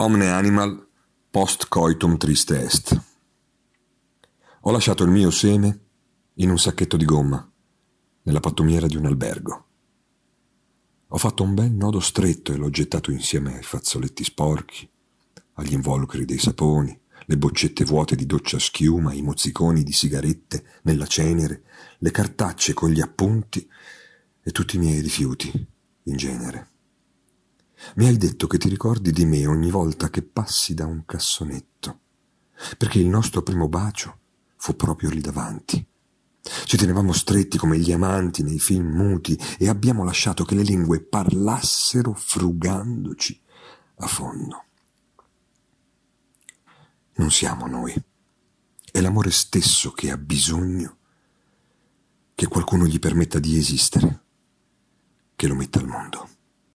Omne animal post coitum triste est. Ho lasciato il mio seme in un sacchetto di gomma, nella pattumiera di un albergo. Ho fatto un bel nodo stretto e l'ho gettato insieme ai fazzoletti sporchi, agli involucri dei saponi, le boccette vuote di doccia schiuma, i mozziconi di sigarette nella cenere, le cartacce con gli appunti e tutti i miei rifiuti, in genere. Mi hai detto che ti ricordi di me ogni volta che passi da un cassonetto, perché il nostro primo bacio fu proprio lì davanti. Ci tenevamo stretti come gli amanti nei film muti e abbiamo lasciato che le lingue parlassero frugandoci a fondo. Non siamo noi. È l'amore stesso che ha bisogno che qualcuno gli permetta di esistere, che lo metta al mondo.